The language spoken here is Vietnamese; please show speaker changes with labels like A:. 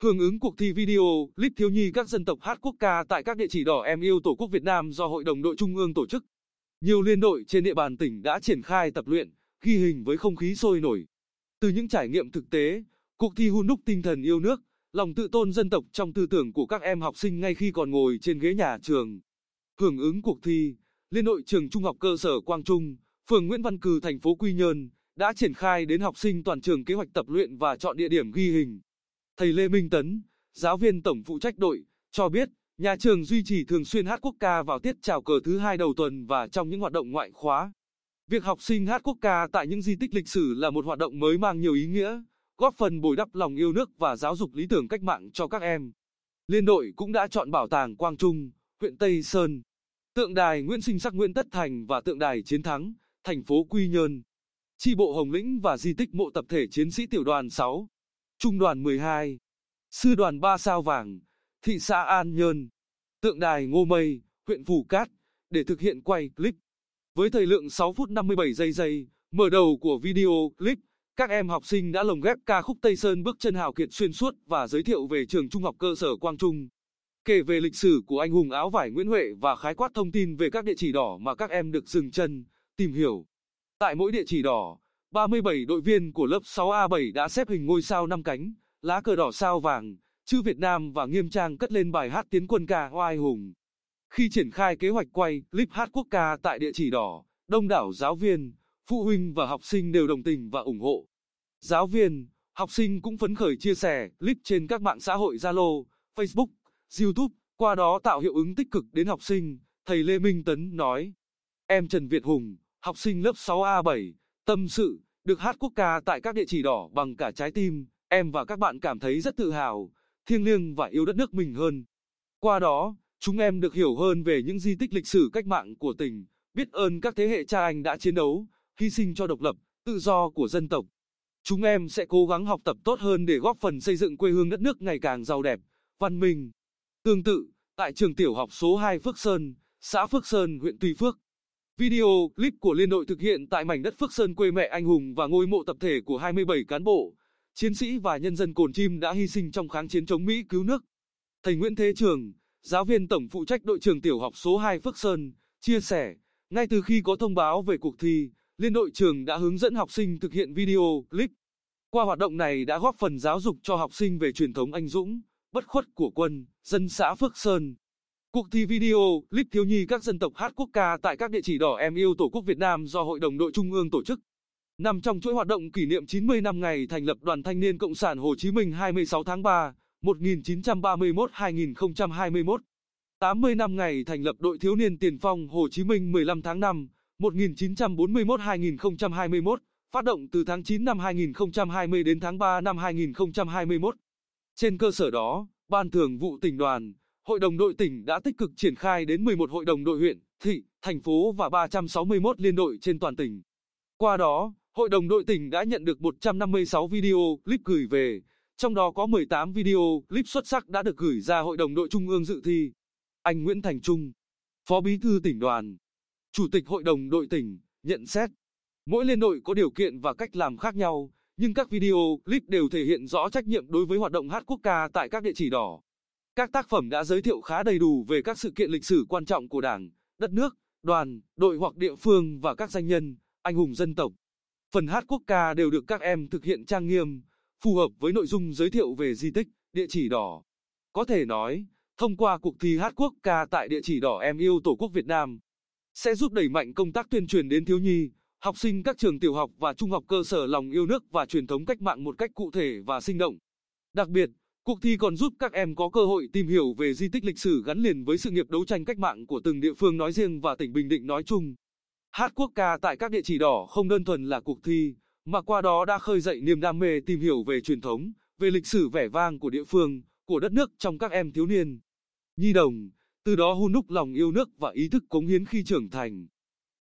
A: Hưởng ứng cuộc thi video clip thiếu nhi các dân tộc hát quốc ca tại các địa chỉ đỏ Em yêu Tổ quốc Việt Nam do Hội đồng đội Trung ương tổ chức. Nhiều liên đội trên địa bàn tỉnh đã triển khai tập luyện, ghi hình với không khí sôi nổi. Từ những trải nghiệm thực tế, cuộc thi hun đúc tinh thần yêu nước, lòng tự tôn dân tộc trong tư tưởng của các em học sinh ngay khi còn ngồi trên ghế nhà trường. Hưởng ứng cuộc thi, Liên đội trường Trung học cơ sở Quang Trung, phường Nguyễn Văn Cừ thành phố Quy Nhơn đã triển khai đến học sinh toàn trường kế hoạch tập luyện và chọn địa điểm ghi hình. Thầy Lê Minh Tấn, giáo viên tổng phụ trách đội, cho biết, nhà trường duy trì thường xuyên hát quốc ca vào tiết chào cờ thứ hai đầu tuần và trong những hoạt động ngoại khóa. Việc học sinh hát quốc ca tại những di tích lịch sử là một hoạt động mới mang nhiều ý nghĩa, góp phần bồi đắp lòng yêu nước và giáo dục lý tưởng cách mạng cho các em. Liên đội cũng đã chọn bảo tàng Quang Trung, huyện Tây Sơn, tượng đài Nguyễn Sinh Sắc Nguyễn Tất Thành và tượng đài Chiến Thắng, thành phố Quy Nhơn, chi bộ Hồng Lĩnh và di tích mộ tập thể chiến sĩ tiểu đoàn 6, trung đoàn 12, sư đoàn 3 sao vàng, thị xã An Nhơn, tượng đài Ngô Mây, huyện Phù Cát, để thực hiện quay clip. Với thời lượng 6 phút 57 giây giây, mở đầu của video clip, các em học sinh đã lồng ghép ca khúc Tây Sơn bước chân hào kiệt xuyên suốt và giới thiệu về trường trung học cơ sở Quang Trung. Kể về lịch sử của anh hùng áo vải Nguyễn Huệ và khái quát thông tin về các địa chỉ đỏ mà các em được dừng chân, tìm hiểu. Tại mỗi địa chỉ đỏ, 37 đội viên của lớp 6A7 đã xếp hình ngôi sao năm cánh, lá cờ đỏ sao vàng, chữ Việt Nam và nghiêm trang cất lên bài hát tiến quân ca oai hùng. Khi triển khai kế hoạch quay clip hát quốc ca tại địa chỉ đỏ, đông đảo giáo viên, phụ huynh và học sinh đều đồng tình và ủng hộ. Giáo viên, học sinh cũng phấn khởi chia sẻ clip trên các mạng xã hội Zalo, Facebook, YouTube, qua đó tạo hiệu ứng tích cực đến học sinh, thầy Lê Minh Tấn nói. Em Trần Việt Hùng, học sinh lớp 6A7, tâm sự, được hát quốc ca tại các địa chỉ đỏ bằng cả trái tim, em và các bạn cảm thấy rất tự hào, thiêng liêng và yêu đất nước mình hơn. Qua đó, chúng em được hiểu hơn về những di tích lịch sử cách mạng của tỉnh, biết ơn các thế hệ cha anh đã chiến đấu, hy sinh cho độc lập, tự do của dân tộc. Chúng em sẽ cố gắng học tập tốt hơn để góp phần xây dựng quê hương đất nước ngày càng giàu đẹp, văn minh. Tương tự, tại trường tiểu học số 2 Phước Sơn, xã Phước Sơn, huyện Tuy Phước, Video clip của liên đội thực hiện tại mảnh đất Phước Sơn quê mẹ anh hùng và ngôi mộ tập thể của 27 cán bộ, chiến sĩ và nhân dân Cồn Chim đã hy sinh trong kháng chiến chống Mỹ cứu nước. Thầy Nguyễn Thế Trường, giáo viên tổng phụ trách đội trường tiểu học số 2 Phước Sơn, chia sẻ, ngay từ khi có thông báo về cuộc thi, liên đội trường đã hướng dẫn học sinh thực hiện video clip. Qua hoạt động này đã góp phần giáo dục cho học sinh về truyền thống anh dũng, bất khuất của quân, dân xã Phước Sơn. Cuộc thi video, clip thiếu nhi các dân tộc hát quốc ca tại các địa chỉ đỏ Em yêu Tổ quốc Việt Nam do Hội đồng đội Trung ương tổ chức. Nằm trong chuỗi hoạt động kỷ niệm 90 năm ngày thành lập Đoàn Thanh niên Cộng sản Hồ Chí Minh 26 tháng 3, 1931-2021. 80 năm ngày thành lập Đội Thiếu niên Tiền phong Hồ Chí Minh 15 tháng 5, 1941-2021, phát động từ tháng 9 năm 2020 đến tháng 3 năm 2021. Trên cơ sở đó, Ban Thường vụ tỉnh đoàn, Hội đồng đội tỉnh đã tích cực triển khai đến 11 hội đồng đội huyện, thị, thành phố và 361 liên đội trên toàn tỉnh. Qua đó, Hội đồng đội tỉnh đã nhận được 156 video clip gửi về, trong đó có 18 video clip xuất sắc đã được gửi ra Hội đồng đội Trung ương dự thi. Anh Nguyễn Thành Trung, Phó Bí thư tỉnh đoàn, Chủ tịch Hội đồng đội tỉnh, nhận xét. Mỗi liên đội có điều kiện và cách làm khác nhau, nhưng các video clip đều thể hiện rõ trách nhiệm đối với hoạt động hát quốc ca tại các địa chỉ đỏ. Các tác phẩm đã giới thiệu khá đầy đủ về các sự kiện lịch sử quan trọng của Đảng, đất nước, đoàn, đội hoặc địa phương và các danh nhân, anh hùng dân tộc. Phần hát quốc ca đều được các em thực hiện trang nghiêm, phù hợp với nội dung giới thiệu về di tích, địa chỉ đỏ. Có thể nói, thông qua cuộc thi hát quốc ca tại địa chỉ đỏ Em yêu Tổ quốc Việt Nam, sẽ giúp đẩy mạnh công tác tuyên truyền đến thiếu nhi, học sinh các trường tiểu học và trung học cơ sở lòng yêu nước và truyền thống cách mạng một cách cụ thể và sinh động. Đặc biệt, Cuộc thi còn giúp các em có cơ hội tìm hiểu về di tích lịch sử gắn liền với sự nghiệp đấu tranh cách mạng của từng địa phương nói riêng và tỉnh Bình Định nói chung. Hát quốc ca tại các địa chỉ đỏ không đơn thuần là cuộc thi, mà qua đó đã khơi dậy niềm đam mê tìm hiểu về truyền thống, về lịch sử vẻ vang của địa phương, của đất nước trong các em thiếu niên. Nhi đồng, từ đó hun đúc lòng yêu nước và ý thức cống hiến khi trưởng thành.